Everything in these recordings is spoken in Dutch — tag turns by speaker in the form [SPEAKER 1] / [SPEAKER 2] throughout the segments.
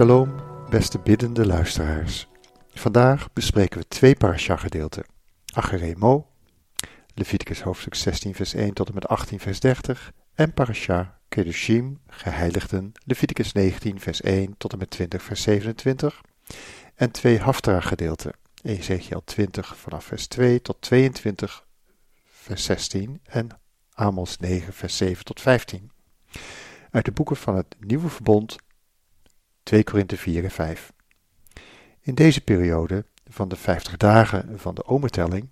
[SPEAKER 1] Shalom, beste biddende luisteraars. Vandaag bespreken we twee parasha-gedeelten. Acheremo, Leviticus hoofdstuk 16 vers 1 tot en met 18 vers 30 en parasha Kedushim, geheiligden, Leviticus 19 vers 1 tot en met 20 vers 27 en twee Haftara-gedeelten, Ezekiel 20 vanaf vers 2 tot 22 vers 16 en Amos 9 vers 7 tot 15. Uit de boeken van het Nieuwe Verbond 2 Korinthe 4 en 5. In deze periode van de 50 dagen van de omertelling,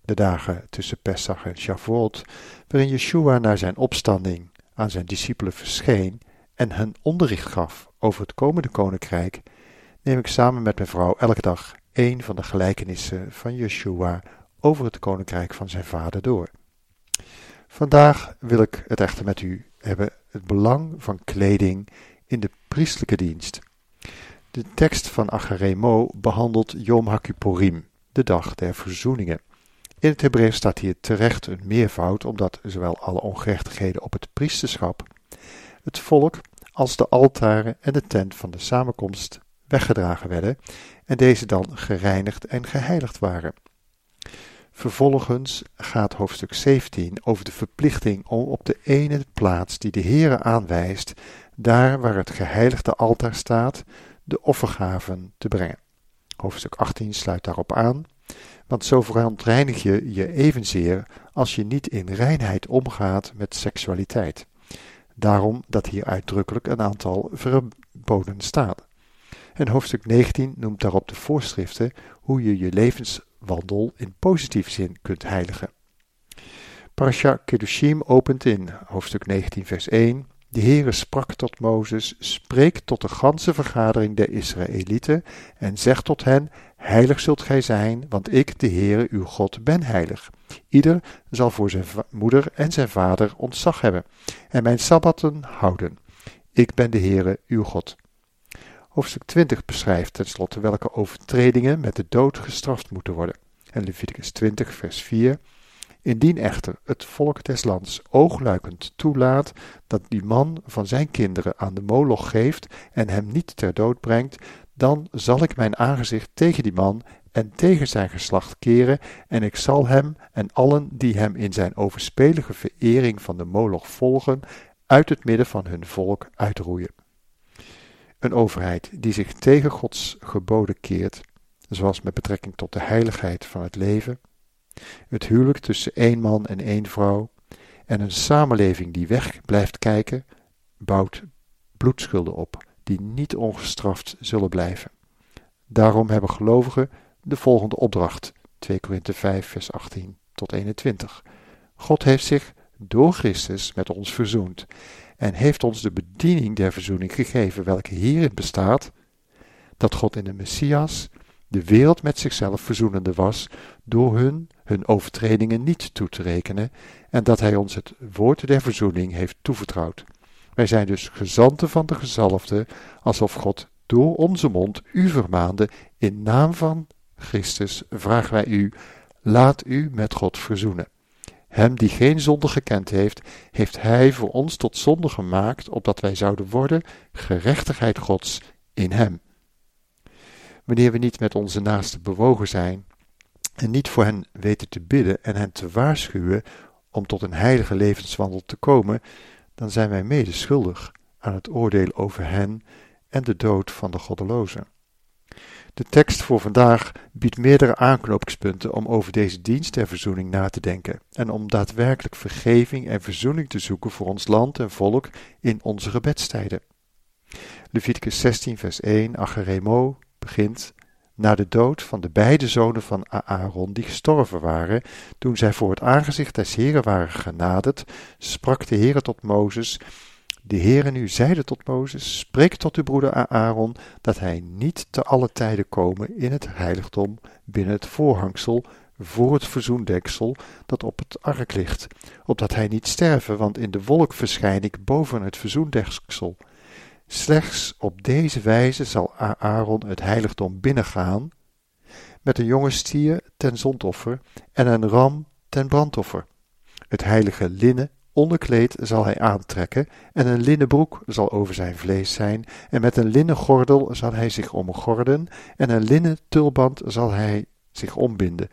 [SPEAKER 1] de dagen tussen Pesach en Shavuot, waarin Yeshua na zijn opstanding aan zijn discipelen verscheen en hen onderricht gaf over het komende koninkrijk, neem ik samen met mijn vrouw elke dag een van de gelijkenissen van Yeshua over het koninkrijk van zijn vader door. Vandaag wil ik het echter met u hebben het belang van kleding in de priestelijke dienst. De tekst van Acharemo behandelt Yom HaKippurim, de dag der verzoeningen. In het Hebreeuws staat hier terecht een meervoud, omdat zowel alle ongerechtigheden op het priesterschap, het volk, als de altaren en de tent van de samenkomst weggedragen werden en deze dan gereinigd en geheiligd waren. Vervolgens gaat hoofdstuk 17 over de verplichting om op de ene plaats die de Heere aanwijst daar waar het geheiligde altaar staat, de offergaven te brengen. Hoofdstuk 18 sluit daarop aan, want zo verontreinig je je evenzeer als je niet in reinheid omgaat met seksualiteit. Daarom dat hier uitdrukkelijk een aantal verboden staat. En hoofdstuk 19 noemt daarop de voorschriften hoe je je levenswandel in positieve zin kunt heiligen. Parasha Kedushim opent in hoofdstuk 19 vers 1 de Heere sprak tot Mozes, spreek tot de ganse vergadering der Israëlieten en zeg tot hen, heilig zult gij zijn, want ik, de Heere, uw God, ben heilig. Ieder zal voor zijn moeder en zijn vader ontzag hebben en mijn sabbatten houden. Ik ben de Heere, uw God. Hoofdstuk 20 beschrijft tenslotte welke overtredingen met de dood gestraft moeten worden. En Leviticus 20 vers 4 Indien echter het volk des lands oogluikend toelaat dat die man van zijn kinderen aan de moloch geeft en hem niet ter dood brengt, dan zal ik mijn aangezicht tegen die man en tegen zijn geslacht keren, en ik zal hem en allen die hem in zijn overspelige verering van de moloch volgen, uit het midden van hun volk uitroeien. Een overheid die zich tegen Gods geboden keert, zoals met betrekking tot de heiligheid van het leven, het huwelijk tussen één man en één vrouw en een samenleving die weg blijft kijken, bouwt bloedschulden op die niet ongestraft zullen blijven. Daarom hebben gelovigen de volgende opdracht, 2 Korinthe 5 vers 18 tot 21. God heeft zich door Christus met ons verzoend en heeft ons de bediening der verzoening gegeven, welke hierin bestaat dat God in de Messias de wereld met zichzelf verzoenende was door hun hun overtredingen niet toe te rekenen en dat hij ons het woord der verzoening heeft toevertrouwd. Wij zijn dus gezanten van de gezalfde, alsof God door onze mond u vermaande, in naam van Christus vragen wij u, laat u met God verzoenen. Hem die geen zonde gekend heeft, heeft hij voor ons tot zonde gemaakt, opdat wij zouden worden gerechtigheid Gods in hem. Wanneer we niet met onze naaste bewogen zijn, en niet voor hen weten te bidden en hen te waarschuwen om tot een heilige levenswandel te komen, dan zijn wij mede schuldig aan het oordeel over hen en de dood van de goddelozen. De tekst voor vandaag biedt meerdere aanknopingspunten om over deze dienst der verzoening na te denken en om daadwerkelijk vergeving en verzoening te zoeken voor ons land en volk in onze gebedstijden. Leviticus 16 vers 1 Acheremo begint na de dood van de beide zonen van Aaron die gestorven waren, toen zij voor het aangezicht des Heren waren genaderd, sprak de Heere tot Mozes, De Heere nu zeide tot Mozes, spreek tot uw broeder Aaron, dat hij niet te alle tijden komen in het heiligdom binnen het voorhangsel voor het verzoendeksel dat op het ark ligt, opdat hij niet sterven, want in de wolk verschijn ik boven het verzoendeksel. Slechts op deze wijze zal Aaron het heiligdom binnengaan, met een jonge stier ten zondoffer en een ram ten brandoffer. Het heilige linnen onderkleed zal hij aantrekken en een linnen broek zal over zijn vlees zijn en met een linnen gordel zal hij zich omgorden en een linnen tulband zal hij zich ombinden.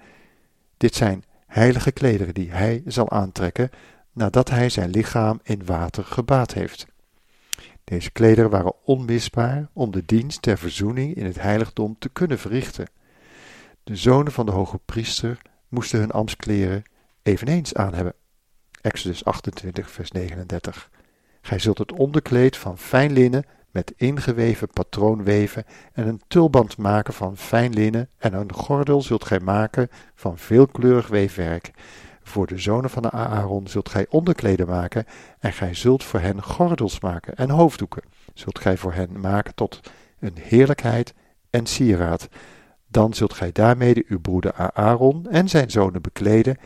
[SPEAKER 1] Dit zijn heilige klederen die hij zal aantrekken nadat hij zijn lichaam in water gebaat heeft. Deze klederen waren onmisbaar om de dienst ter verzoening in het heiligdom te kunnen verrichten. De zonen van de hoge priester moesten hun ambtskleren eveneens aan hebben. Exodus 28, vers 39. Gij zult het onderkleed van fijn linnen met ingeweven patroonweven en een tulband maken van fijn linnen en een gordel zult gij maken van veelkleurig weefwerk. Voor de zonen van Aaron zult gij onderkleden maken en gij zult voor hen gordels maken en hoofddoeken zult gij voor hen maken tot een heerlijkheid en sieraad. Dan zult gij daarmede uw broeder Aaron en zijn zonen bekleden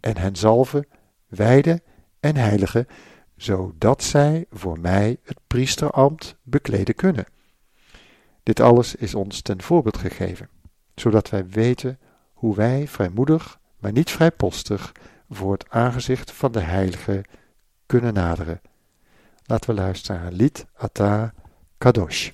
[SPEAKER 1] en hen zalven, wijden en heiligen, zodat zij voor mij het priesterambt bekleden kunnen. Dit alles is ons ten voorbeeld gegeven, zodat wij weten hoe wij vrijmoedig, maar niet vrijpostig, voor het aangezicht van de Heilige kunnen naderen. Laten we luisteren naar lied Ata Kadosh.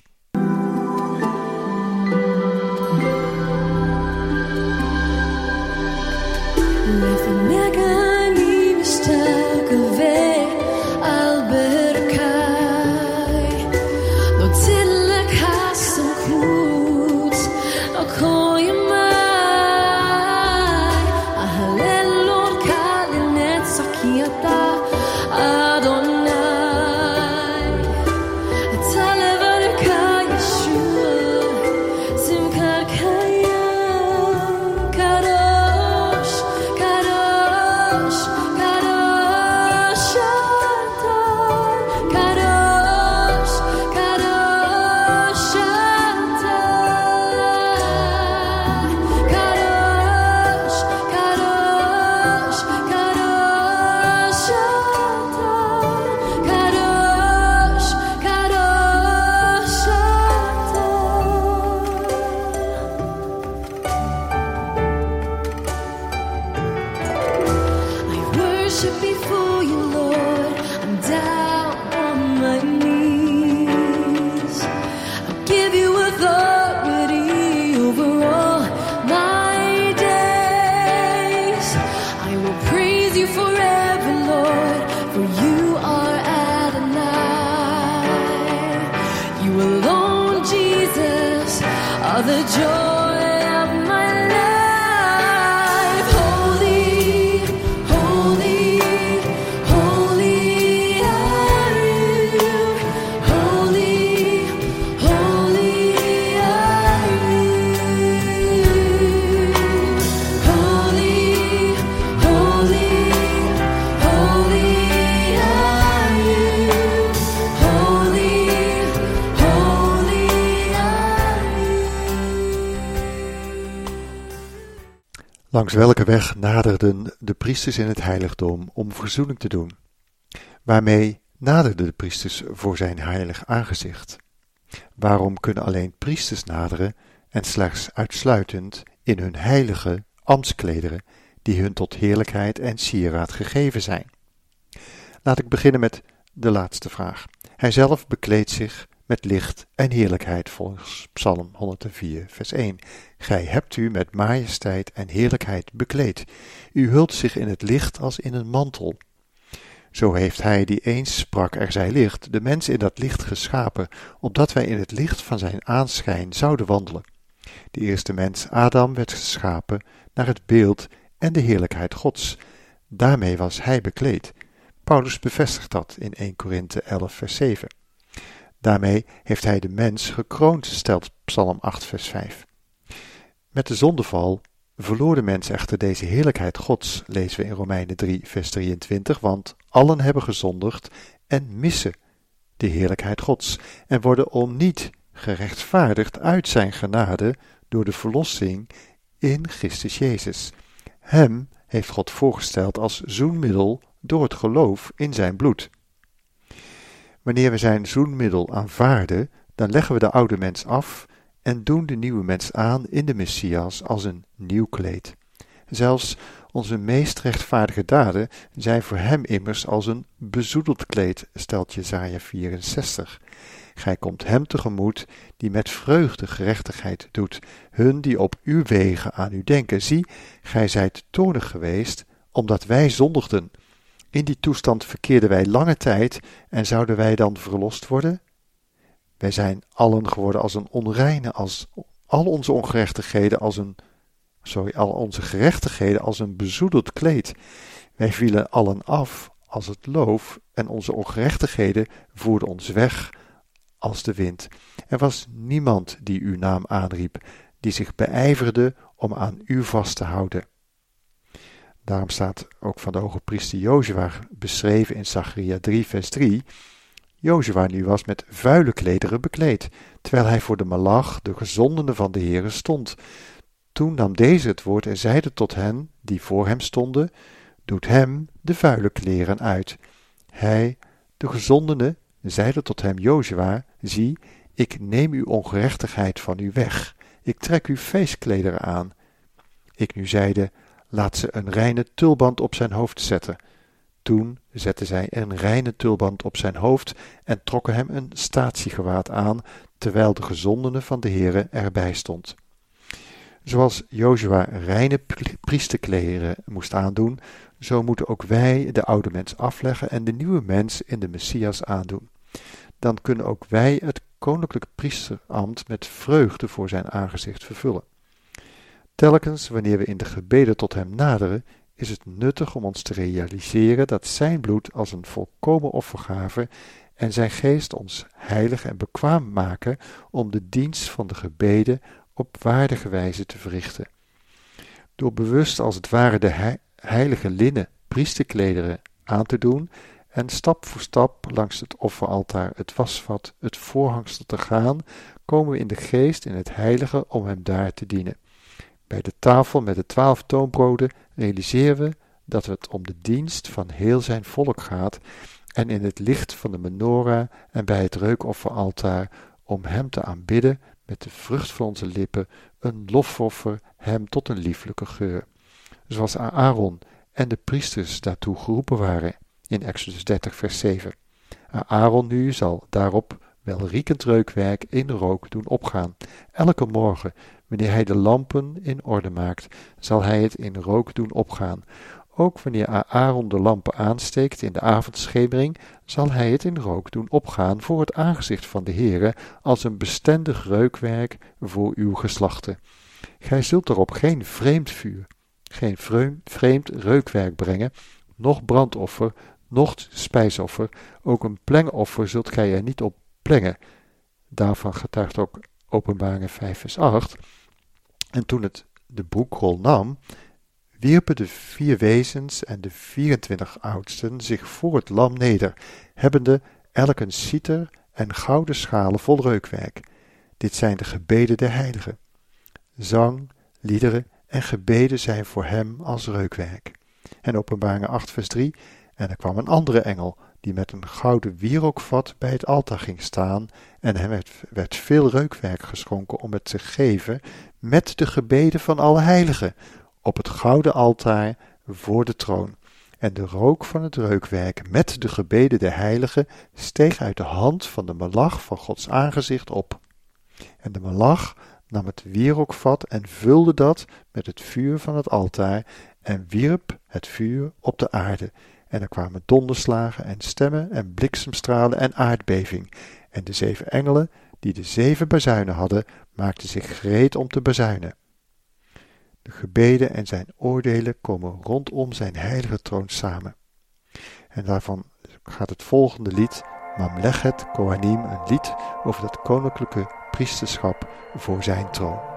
[SPEAKER 1] Langs welke weg naderden de priesters in het heiligdom om verzoening te doen? Waarmee naderden de priesters voor zijn heilig aangezicht? Waarom kunnen alleen priesters naderen en slechts uitsluitend in hun heilige ambtsklederen, die hun tot heerlijkheid en sieraad gegeven zijn? Laat ik beginnen met de laatste vraag. Hij zelf bekleedt zich met licht en heerlijkheid volgens Psalm 104, vers 1. Gij hebt u met majesteit en heerlijkheid bekleed. U hult zich in het licht als in een mantel. Zo heeft hij die eens sprak, er zij licht, de mens in dat licht geschapen, opdat wij in het licht van zijn aanschijn zouden wandelen. De eerste mens, Adam, werd geschapen naar het beeld en de heerlijkheid Gods. Daarmee was hij bekleed. Paulus bevestigt dat in 1 Korinthe 11, vers 7. Daarmee heeft hij de mens gekroond, stelt Psalm 8, vers 5. Met de zondeval verloor de mens echter deze heerlijkheid Gods, lezen we in Romeinen 3, vers 23, want allen hebben gezondigd en missen de heerlijkheid Gods en worden om niet gerechtvaardigd uit zijn genade door de verlossing in Christus Jezus. Hem heeft God voorgesteld als zoenmiddel door het geloof in zijn bloed. Wanneer we zijn zoenmiddel aanvaarden, dan leggen we de oude mens af en doen de nieuwe mens aan in de Messias als een nieuw kleed. Zelfs onze meest rechtvaardige daden zijn voor hem immers als een bezoedeld kleed, stelt Jesaja 64. Gij komt hem tegemoet die met vreugde gerechtigheid doet, hun die op uw wegen aan u denken. Zie, gij zijt toornig geweest, omdat wij zondigden. In die toestand verkeerden wij lange tijd, en zouden wij dan verlost worden? Wij zijn allen geworden als een onreine, als al onze ongerechtigheden als een, sorry, al onze gerechtigheden als een bezoedeld kleed. Wij vielen allen af als het loof, en onze ongerechtigheden voerden ons weg als de wind. Er was niemand die uw naam aanriep, die zich beijverde om aan u vast te houden. Daarom staat ook van de hoge priester Jozua beschreven in Zacharia 3 vers 3 Jozua nu was met vuile klederen bekleed, terwijl hij voor de malach, de gezondene van de Heere, stond. Toen nam deze het woord en zeide tot hen, die voor hem stonden, doet hem de vuile kleren uit. Hij, de gezondene, zeide tot hem Jozua, zie, ik neem uw ongerechtigheid van u weg, ik trek uw feestklederen aan. Ik nu zeide, laat ze een reine tulband op zijn hoofd zetten. Toen zetten zij een reine tulband op zijn hoofd en trokken hem een statiegewaad aan, terwijl de gezondene van de Heere erbij stond. Zoals Jozua reine priesterkleren moest aandoen, zo moeten ook wij de oude mens afleggen en de nieuwe mens in de Messias aandoen. Dan kunnen ook wij het koninklijk priesterambt met vreugde voor zijn aangezicht vervullen. Telkens wanneer we in de gebeden tot hem naderen, is het nuttig om ons te realiseren dat zijn bloed als een volkomen offergave en zijn geest ons heilig en bekwaam maken om de dienst van de gebeden op waardige wijze te verrichten. Door bewust als het ware de heilige linnen priesterklederen aan te doen en stap voor stap langs het offeraltaar, het wasvat, het voorhangsel te gaan, komen we in de geest in het heilige om hem daar te dienen. Bij de tafel met de twaalf toonbroden realiseren we dat het om de dienst van heel zijn volk gaat en in het licht van de menorah en bij het reukofferaltaar om hem te aanbidden met de vrucht van onze lippen, een lofoffer hem tot een lieflijke geur. Zoals Aaron en de priesters daartoe geroepen waren in Exodus 30 vers 7. Aaron nu zal daarop wel riekend reukwerk in rook doen opgaan, elke morgen Wanneer hij de lampen in orde maakt, zal hij het in rook doen opgaan. Ook wanneer Aaron de lampen aansteekt in de avondschemering, zal hij het in rook doen opgaan voor het aangezicht van de Heere, als een bestendig reukwerk voor uw geslachten. Gij zult erop geen vreemd vuur, geen vreemd reukwerk brengen, noch brandoffer, noch spijsoffer, ook een plengoffer zult gij er niet op plengen. Daarvan getuigt ook Openbaringen 5 vers 8. En toen het de boekrol nam, wierpen de vier wezens en de 24 oudsten zich voor het lam neder, hebbende elk een citer en gouden schalen vol reukwerk. Dit zijn de gebeden der heiligen. Zang, liederen en gebeden zijn voor hem als reukwerk. En openbaringen 8 vers 3, en er kwam een andere engel, die met een gouden wierookvat bij het altaar ging staan, en hem werd, veel reukwerk geschonken om het te geven met de gebeden van alle heiligen op het gouden altaar voor de troon. En de rook van het reukwerk met de gebeden der heiligen steeg uit de hand van de malach van Gods aangezicht op. En de malach nam het wierookvat en vulde dat met het vuur van het altaar en wierp het vuur op de aarde. En er kwamen donderslagen en stemmen en bliksemstralen en aardbeving. En de zeven engelen, die de zeven bazuinen hadden, maakten zich gereed om te bazuinen. De gebeden en zijn oordelen komen rondom zijn heilige troon samen. En daarvan gaat het volgende lied, Mamlechet Kohanim, een lied over het koninklijke priesterschap voor zijn troon.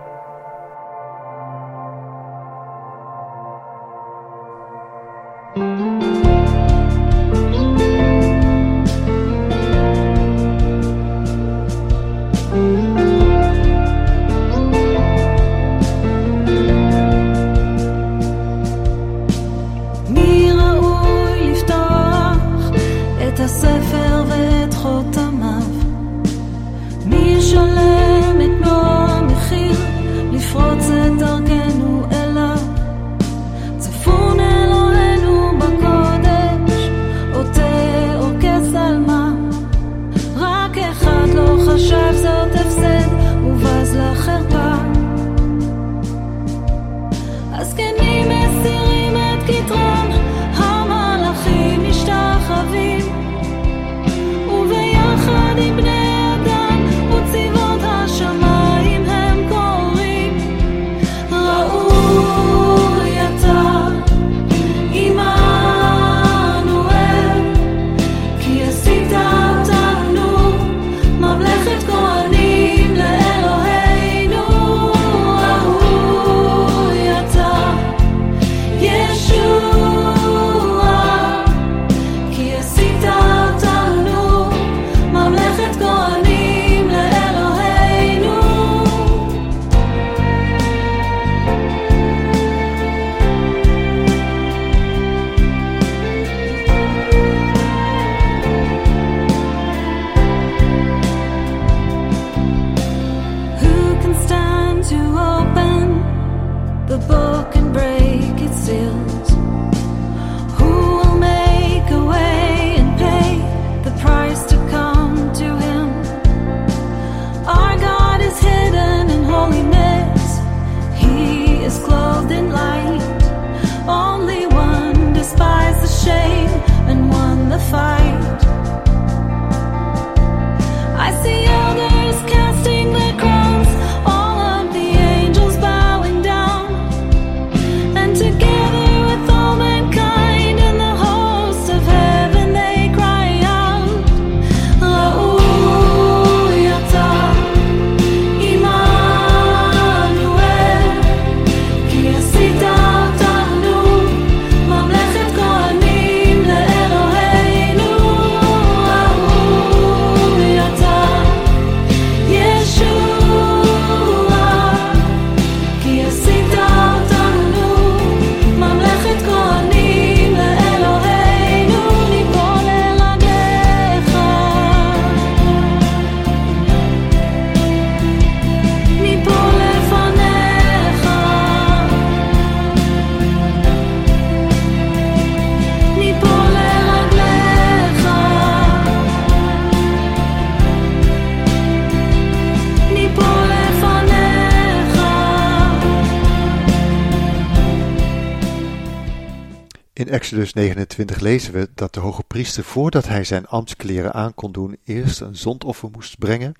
[SPEAKER 1] Exodus 29 lezen we dat de hoge priester voordat hij zijn ambtskleren aan kon doen eerst een zondoffer moest brengen,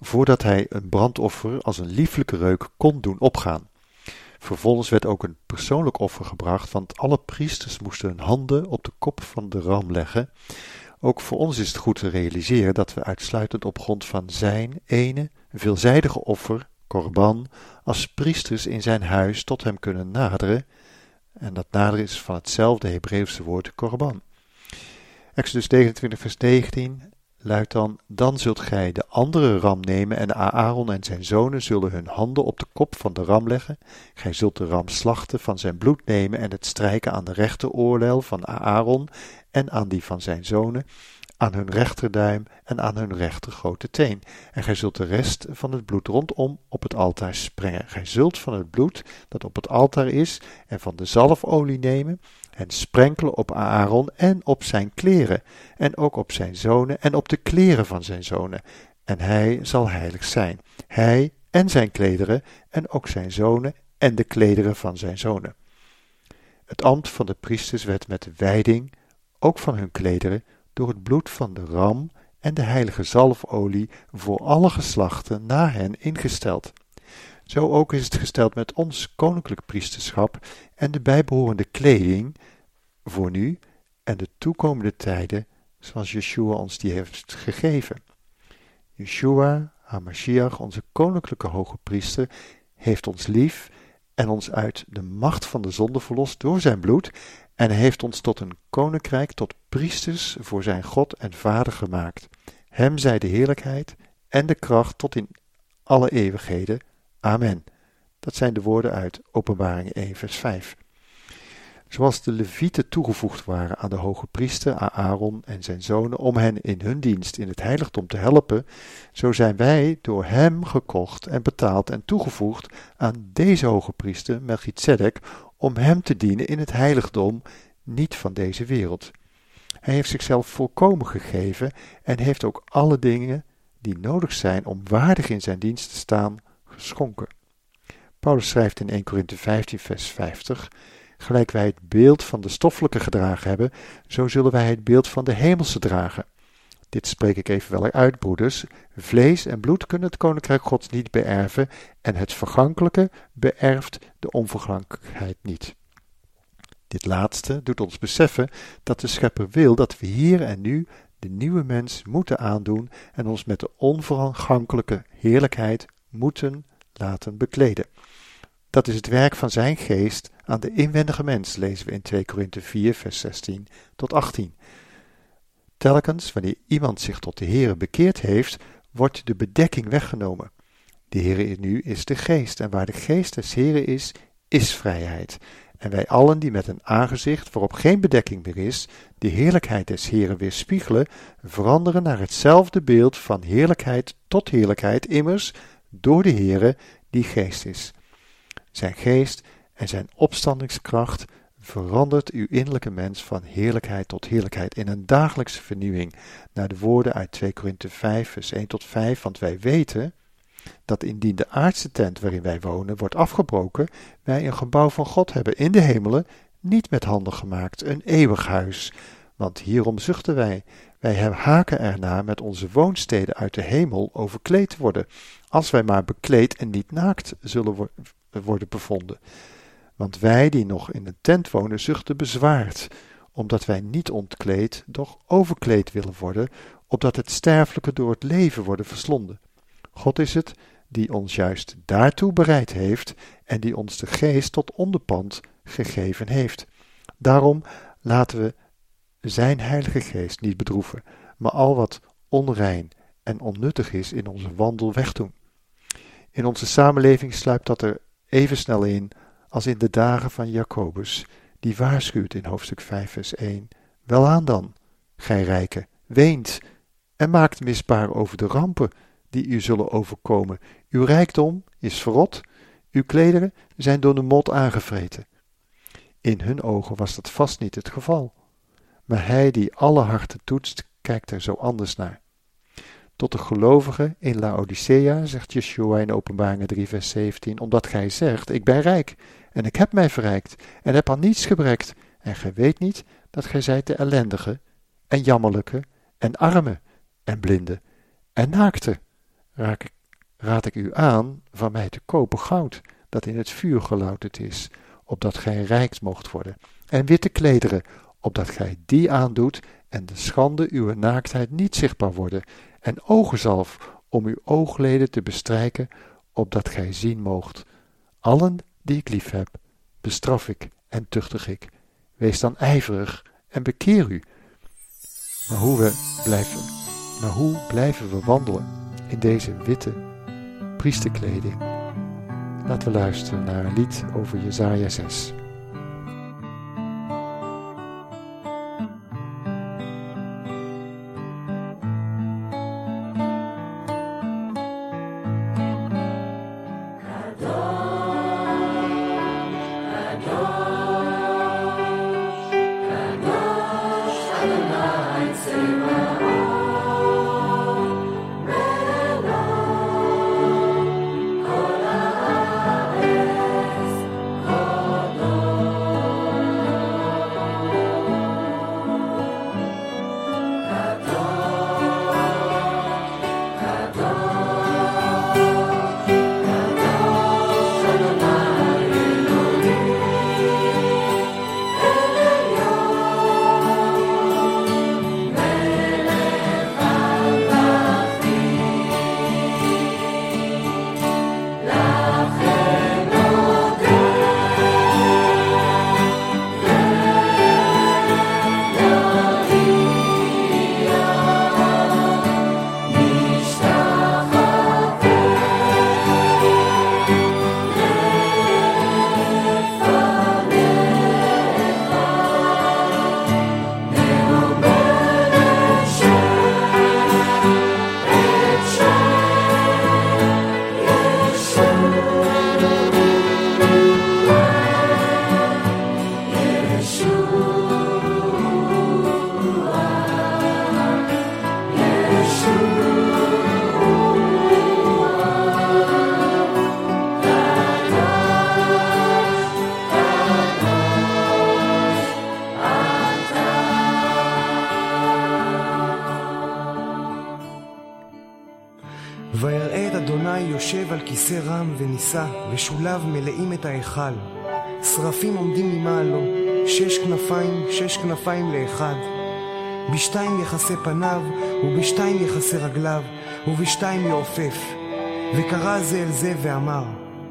[SPEAKER 1] voordat hij een brandoffer als een lieflijke reuk kon doen opgaan. Vervolgens werd ook een persoonlijk offer gebracht, want alle priesters moesten hun handen op de kop van de ram leggen. Ook voor ons is het goed te realiseren dat we uitsluitend op grond van zijn ene veelzijdige offer, korban, als priesters in zijn huis tot hem kunnen naderen. En dat naderen is van hetzelfde Hebreeuwse woord korban. Exodus 29 vers 19 luidt dan, dan zult gij de andere ram nemen en Aaron en zijn zonen zullen hun handen op de kop van de ram leggen. Gij zult de ram slachten, van zijn bloed nemen en het strijken aan de rechteroorlel van Aaron en aan die van zijn zonen, aan hun rechterduim en aan hun rechter grote teen. En gij zult de rest van het bloed rondom op het altaar sprengen. Gij zult van het bloed dat op het altaar is en van de zalfolie nemen en sprenkelen op Aaron en op zijn kleren, en ook op zijn zonen en op de kleren van zijn zonen. En hij zal heilig zijn, hij en zijn klederen, en ook zijn zonen en de klederen van zijn zonen. Het ambt van de priesters werd met de wijding, ook van hun klederen, door het bloed van de ram en de heilige zalfolie voor alle geslachten na hen ingesteld. Zo ook is het gesteld met ons koninklijk priesterschap en de bijbehorende kleding voor nu en de toekomende tijden, zoals Yeshua ons die heeft gegeven. Yeshua, HaMashiach, onze koninklijke hoge priester, heeft ons lief en ons uit de macht van de zonde verlost door zijn bloed en heeft ons tot een koninkrijk, tot priesters voor zijn God en Vader gemaakt. Hem zij de heerlijkheid en de kracht tot in alle eeuwigheden. Amen. Dat zijn de woorden uit Openbaring 1, vers 5. Zoals de levieten toegevoegd waren aan de hoge priester Aaron en zijn zonen om hen in hun dienst in het heiligdom te helpen, zo zijn wij door hem gekocht en betaald en toegevoegd aan deze hoge priester Melchizedek om hem te dienen in het heiligdom niet van deze wereld. Hij heeft zichzelf volkomen gegeven en heeft ook alle dingen die nodig zijn om waardig in zijn dienst te staan, geschonken. Paulus schrijft in 1 Korinthe 15, vers 50: Gelijk wij het beeld van de stoffelijke gedragen hebben, zo zullen wij het beeld van de hemelse dragen. Dit spreek ik even wel uit, broeders. Vlees en bloed kunnen het koninkrijk Gods niet beërven, en het vergankelijke beërft de onvergankelijkheid niet. Dit laatste doet ons beseffen dat de Schepper wil dat we hier en nu de nieuwe mens moeten aandoen en ons met de onvergankelijke heerlijkheid moeten laten bekleden. Dat is het werk van zijn geest aan de inwendige mens, lezen we in 2 Korinthe 4, vers 16 tot 18. Telkens wanneer iemand zich tot de Heere bekeerd heeft, wordt de bedekking weggenomen. De Heere nu is de geest, en waar de geest des Heere is, is vrijheid. En wij allen die met een aangezicht waarop geen bedekking meer is, de heerlijkheid des Heeren weerspiegelen, veranderen naar hetzelfde beeld van heerlijkheid tot heerlijkheid, immers door de Heere die geest is. Zijn geest en zijn opstandingskracht verandert uw innerlijke mens van heerlijkheid tot heerlijkheid in een dagelijkse vernieuwing, naar de woorden uit 2 Korinthe 5, vers 1 tot 5, want wij weten dat indien de aardse tent waarin wij wonen wordt afgebroken, wij een gebouw van God hebben in de hemelen, niet met handen gemaakt, een eeuwig huis. Want hierom zuchten wij, wij haken ernaar met onze woonsteden uit de hemel overkleed worden, als wij maar bekleed en niet naakt zullen worden bevonden. Want wij die nog in een tent wonen, zuchten bezwaard, omdat wij niet ontkleed, doch overkleed willen worden, opdat het sterfelijke door het leven worden verslonden. God is het die ons juist daartoe bereid heeft en die ons de geest tot onderpand gegeven heeft. Daarom laten we zijn heilige geest niet bedroeven, maar al wat onrein en onnuttig is in onze wandel wegdoen. In onze samenleving sluipt dat er even snel in als in de dagen van Jacobus, die waarschuwt in hoofdstuk 5 vers 1, Welaan dan, gij rijken, weent en maakt misbaar over de rampen die u zullen overkomen. Uw rijkdom is verrot, uw klederen zijn door de mot aangevreten. In hun ogen was dat vast niet het geval. Maar hij die alle harten toetst, kijkt er zo anders naar. Tot de gelovigen in Laodicea zegt Yeshua in Openbaringen 3 vers 17, omdat gij zegt, ik ben rijk, en ik heb mij verrijkt, en heb aan niets gebrekt, en gij weet niet dat gij zijt de ellendige, en jammerlijke, en arme, en blinde, en naakte raak, raad ik u aan van mij te kopen goud, dat in het vuur gelouterd is, opdat gij rijk moogt worden, en witte klederen, opdat gij die aandoet, en de schande uw naaktheid niet zichtbaar worden, en ogenzalf om uw oogleden te bestrijken, opdat gij zien moogt. Allen die ik lief heb, bestraf ik en tuchtig ik. Wees dan ijverig en bekeer u. Maar hoe, we blijven, maar hoe blijven we wandelen? in deze witte priesterkleding. Laten we luisteren naar een lied over Jezaja 6.
[SPEAKER 2] ההיכל. שרפים עומדים ממעלו, שש כנפיים, שש כנפיים לאחד. בשתיים יחסי פניו, ובשתיים יחסי רגליו, ובשתיים יעופף. וקרא זה אל זה ואמר,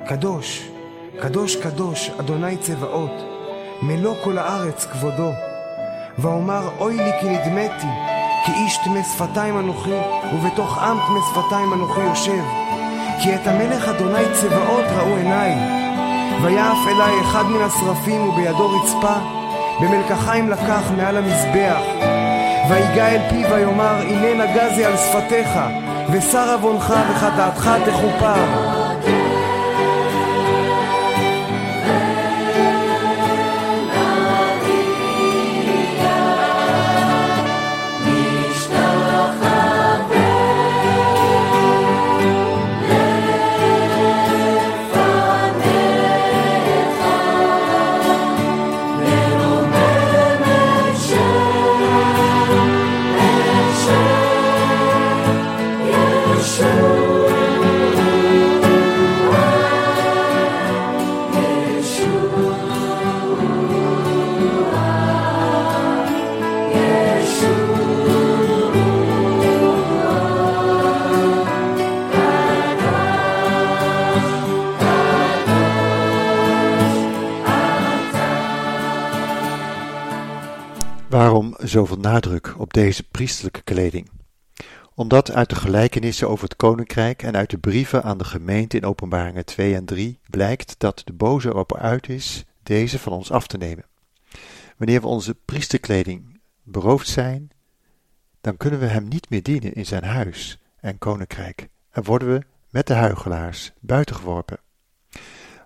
[SPEAKER 2] קדוש, קדוש קדוש, אדוני צבאות, מלוא כל הארץ כבודו. ואומר, אוי לי כי נדמתי, כי איש טמא שפתיים אנוכי, ובתוך עם טמא שפתיים אנוכי יושב. כי את המלך אדוני צבאות ראו עיניי. ויעף אלי אחד מן השרפים ובידו רצפה, במלקחיים לקח מעל המזבח. ויגע אל פיו ויאמר, הנה נגזי על שפתיך, ושר עוונך וחטאתך תכופר.
[SPEAKER 1] Zoveel nadruk op deze priestelijke kleding? Omdat uit de gelijkenissen over het koninkrijk en uit de brieven aan de gemeente in Openbaringen 2 en 3 blijkt dat de boze erop uit is deze van ons af te nemen. Wanneer we onze priesterkleding beroofd zijn, dan kunnen we hem niet meer dienen in zijn huis en koninkrijk en worden we met de huigelaars buitengeworpen.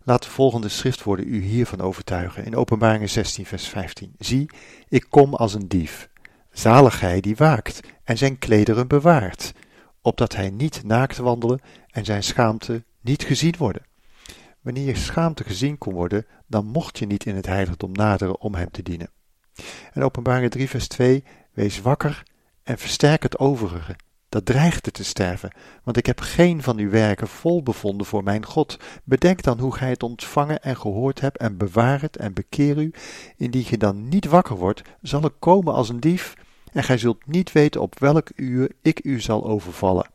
[SPEAKER 1] Laat de volgende schriftwoorden u hiervan overtuigen. In Openbaringen 16, vers 15. Zie, ik kom als een dief. Zalig hij die waakt en zijn klederen bewaart, opdat hij niet naakt wandelen en zijn schaamte niet gezien worden. Wanneer je schaamte gezien kon worden, dan mocht je niet in het heiligdom naderen om hem te dienen. En Openbaringen 3, vers 2. Wees wakker en versterk het overige dat dreigde te sterven, want ik heb geen van uw werken vol bevonden voor mijn God. Bedenk dan hoe gij het ontvangen en gehoord hebt, en bewaar het en bekeer u. Indien je dan niet wakker wordt, zal ik komen als een dief, en gij zult niet weten op welk uur ik u zal overvallen.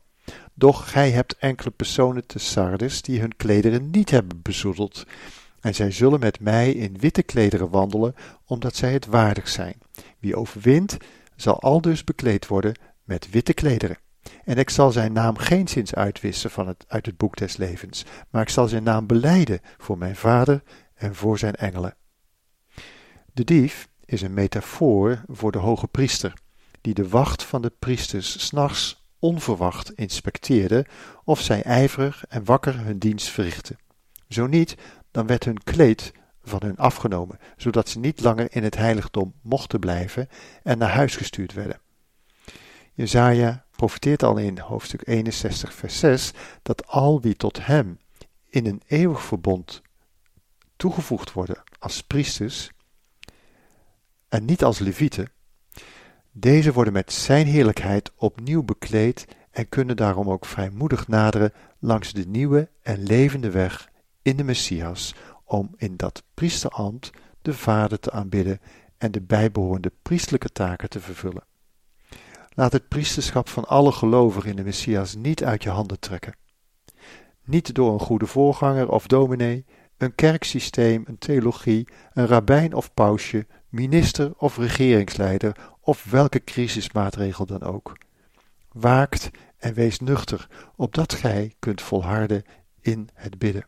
[SPEAKER 1] Doch gij hebt enkele personen te Sardes die hun klederen niet hebben bezoedeld, en zij zullen met mij in witte klederen wandelen, omdat zij het waardig zijn. Wie overwint, zal aldus bekleed worden met witte klederen. En ik zal zijn naam geen zins uitwissen van het, uit het boek des levens, maar ik zal zijn naam beleiden voor mijn vader en voor zijn engelen. De dief is een metafoor voor de hoge priester, die de wacht van de priesters s'nachts onverwacht inspecteerde of zij ijverig en wakker hun dienst verrichtten. Zo niet, dan werd hun kleed van hun afgenomen, zodat ze niet langer in het heiligdom mochten blijven en naar huis gestuurd werden. Jezaja profiteert al in hoofdstuk 61 vers 6 dat al wie tot hem in een eeuwig verbond toegevoegd worden als priesters en niet als levieten, deze worden met zijn heerlijkheid opnieuw bekleed en kunnen daarom ook vrijmoedig naderen langs de nieuwe en levende weg in de Messias, om in dat priesterambt de Vader te aanbidden en de bijbehorende priestelijke taken te vervullen. Laat het priesterschap van alle gelovigen in de Messias niet uit je handen trekken. Niet door een goede voorganger of dominee, een kerksysteem, een theologie, een rabbijn of pausje, minister of regeringsleider of welke crisismaatregel dan ook. Waakt en wees nuchter, opdat gij kunt volharden in het bidden.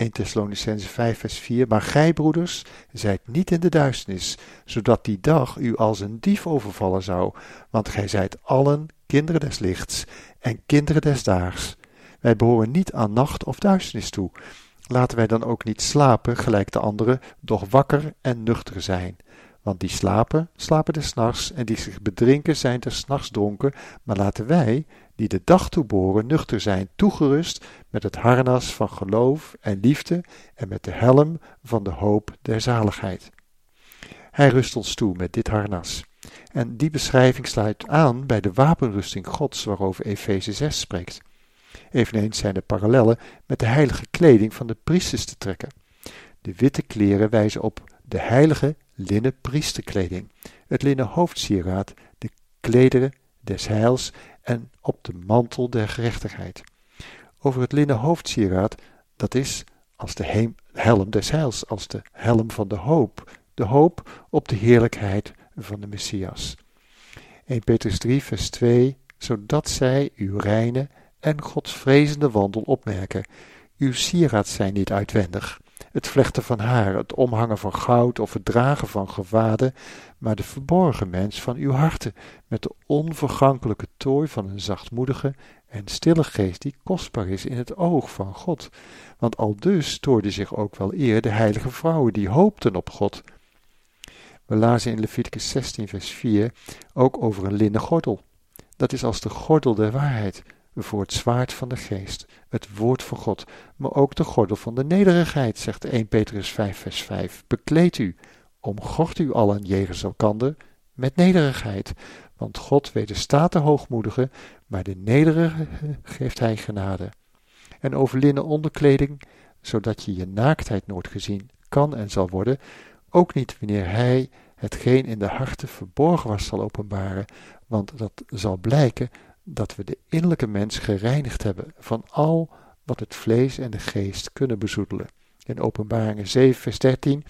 [SPEAKER 1] 1 Thessalonicense 5 vers 4 Maar gij, broeders, zijt niet in de duisternis, zodat die dag u als een dief overvallen zou, want gij zijt allen kinderen des lichts en kinderen des daags. Wij behoren niet aan nacht of duisternis toe. Laten wij dan ook niet slapen, gelijk de anderen, doch wakker en nuchter zijn. Want die slapen, slapen des nachts, en die zich bedrinken, zijn des nachts dronken. Maar laten wij, die de dag toeboren, nuchter zijn, toegerust met het harnas van geloof en liefde en met de helm van de hoop der zaligheid. Hij rust ons toe met dit harnas. En die beschrijving sluit aan bij de wapenrusting Gods waarover Efeze 6 spreekt. Eveneens zijn er parallellen met de heilige kleding van de priesters te trekken. De witte kleren wijzen op de heilige linnen priesterkleding, het linnen hoofdsieraad, de klederen des heils en op de mantel der gerechtigheid. Over het linnen hoofdsieraad, dat is als de helm des heils, als de helm van de hoop, de hoop op de heerlijkheid van de Messias. 1 Petrus 3, vers 2, zodat zij uw reine en godsvrezende wandel opmerken. Uw sieraad zijn niet uitwendig, het vlechten van haar, het omhangen van goud of het dragen van gewaden, maar de verborgen mens van uw harten, met de onvergankelijke tooi van een zachtmoedige en stille geest die kostbaar is in het oog van God. Want al dus stoorden zich ook wel eer de heilige vrouwen die hoopten op God. We lazen in Leviticus 16 vers 4 ook over een linnen gordel. Dat is als de gordel der waarheid, voor het zwaard van de geest, het woord van God, maar ook de gordel van de nederigheid, zegt 1 Petrus 5 vers 5. Bekleed u, omgort u allen jegens elkander met nederigheid, want God wederstaat de hoogmoedige, maar de nederige geeft hij genade. En over linnen onderkleding, zodat je je naaktheid nooit gezien kan en zal worden, ook niet wanneer hij hetgeen in de harten verborgen was zal openbaren, want dat zal blijken dat we de innerlijke mens gereinigd hebben van al wat het vlees en de geest kunnen bezoedelen. In Openbaringen 7, vers 13.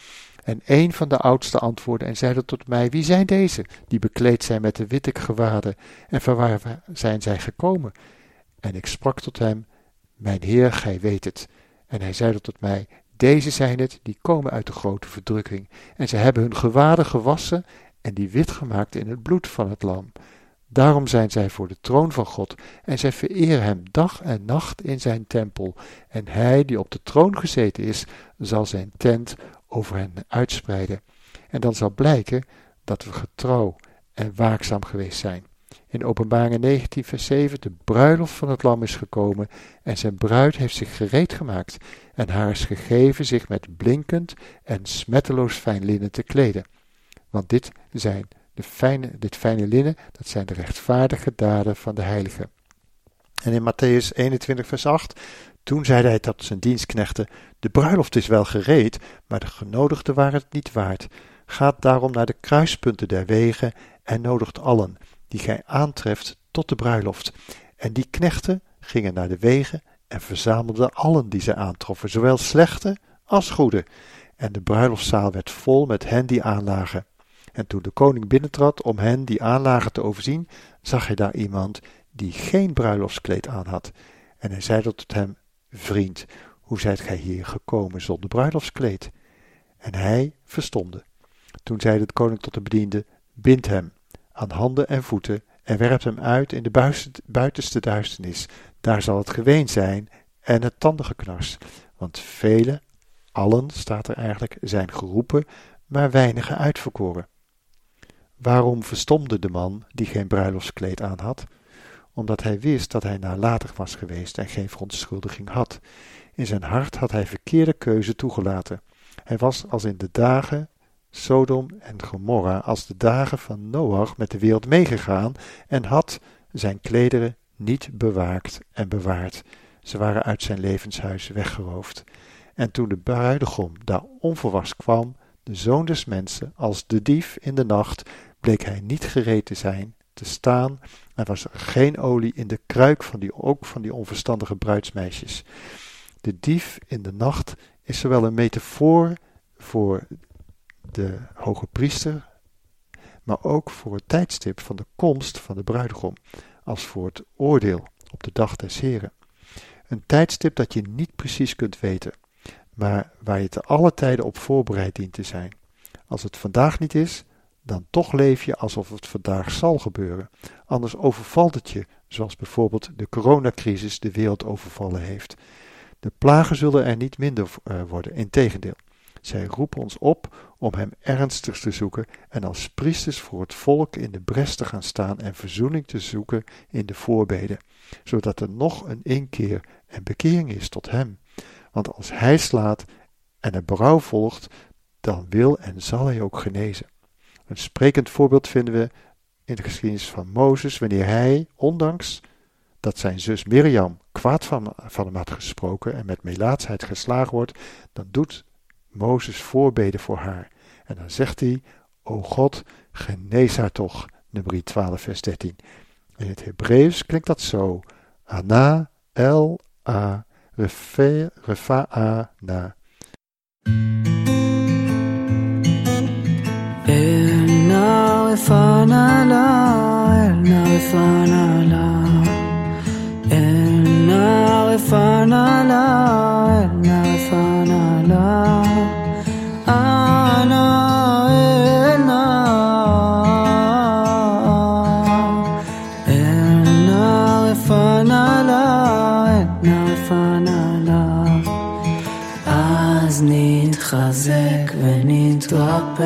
[SPEAKER 1] En een van de oudsten antwoordde en zeide tot mij: Wie zijn deze, die bekleed zijn met de witte gewaden, en van waar zijn zij gekomen? En ik sprak tot hem: Mijn Heer, gij weet het. En hij zeide tot mij: Deze zijn het, die komen uit de grote verdrukking, en zij hebben hun gewaden gewassen en die wit gemaakt in het bloed van het lam. Daarom zijn zij voor de troon van God en zij vereren hem dag en nacht in zijn tempel. En hij die op de troon gezeten is, zal zijn tent over hen uitspreiden. En dan zal blijken dat we getrouw en waakzaam geweest zijn. In Openbaringen 19, vers 7, de bruiloft van het lam is gekomen en zijn bruid heeft zich gereed gemaakt en haar is gegeven zich met blinkend en smetteloos fijn linnen te kleden. Want dit zijn de fijne, dit fijne linnen, dat zijn de rechtvaardige daden van de heilige. En in Matthäus 21, vers 8, toen zeide hij tot zijn dienstknechten, de bruiloft is wel gereed, maar de genodigden waren het niet waard. Gaat daarom naar de kruispunten der wegen en nodigt allen, die gij aantreft, tot de bruiloft. En die knechten gingen naar de wegen en verzamelden allen die zij aantroffen, zowel slechte als goede. En de bruiloftszaal werd vol met hen die aanlagen. En toen de koning binnentrad om hen die aanlagen te overzien, zag hij daar iemand die geen bruiloftskleed aan had. En hij zei tot hem, vriend, hoe zijt gij hier gekomen zonder bruiloftskleed? En hij verstomde. Toen zeide de koning tot de bediende, bind hem aan handen en voeten en werpt hem uit in de buitenste duisternis. Daar zal het geween zijn en het tandengeknars. Want velen, allen staat er eigenlijk, zijn geroepen, maar weinigen uitverkoren. Waarom verstomde de man die geen bruiloftskleed aan had? Omdat hij wist dat hij nalatig was geweest en geen verontschuldiging had. In zijn hart had hij verkeerde keuze toegelaten. Hij was als in de dagen Sodom en Gomorra, als de dagen van Noach met de wereld meegegaan en had zijn klederen niet bewaakt en bewaard. Ze waren uit zijn levenshuis weggeroofd. En toen de bruidegom daar onverwachts kwam, de zoon des mensen, als de dief in de nacht, bleek hij niet gereed te zijn, te staan, en was er geen olie in de kruik van die, ook van die onverstandige bruidsmeisjes. De dief in de nacht is zowel een metafoor voor de hoge priester, maar ook voor het tijdstip van de komst van de bruidegom, als voor het oordeel op de dag des Heren. Een tijdstip dat je niet precies kunt weten, maar waar je te alle tijden op voorbereid dient te zijn. Als het vandaag niet is, dan toch leef je alsof het vandaag zal gebeuren. Anders overvalt het je, zoals bijvoorbeeld de coronacrisis de wereld overvallen heeft. De plagen zullen er niet minder uh, worden, integendeel. Zij roepen ons op om hem ernstig te zoeken en als priesters voor het volk in de bres te gaan staan en verzoening te zoeken in de voorbeden, zodat er nog een inkeer en bekering is tot hem. Want als hij slaat en er berouw volgt, dan wil en zal hij ook genezen. Een sprekend voorbeeld vinden we in de geschiedenis van Mozes, wanneer hij, ondanks dat zijn zus Mirjam kwaad van, van hem had gesproken en met melaatsheid geslagen wordt, dan doet Mozes voorbeden voor haar. En dan zegt hij, O God, genees haar toch, nummer 12 vers 13. In het Hebreeuws klinkt dat zo, Ana, El, A, Refa, Refa'a, Na.
[SPEAKER 3] Elna refana la, elna refana la, elna refana la, elna refana la, ana elna, elna refana la, elna refana la. אז נתחזק ונתרפא.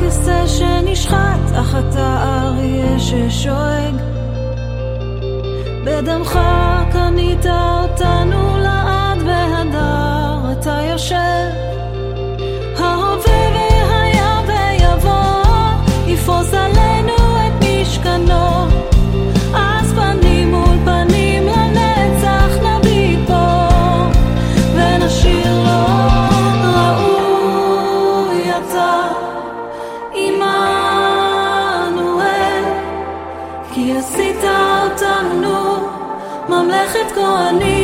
[SPEAKER 4] כסה שנשחט, אך אתה אריה ששואג. בדמך קנית אותנו money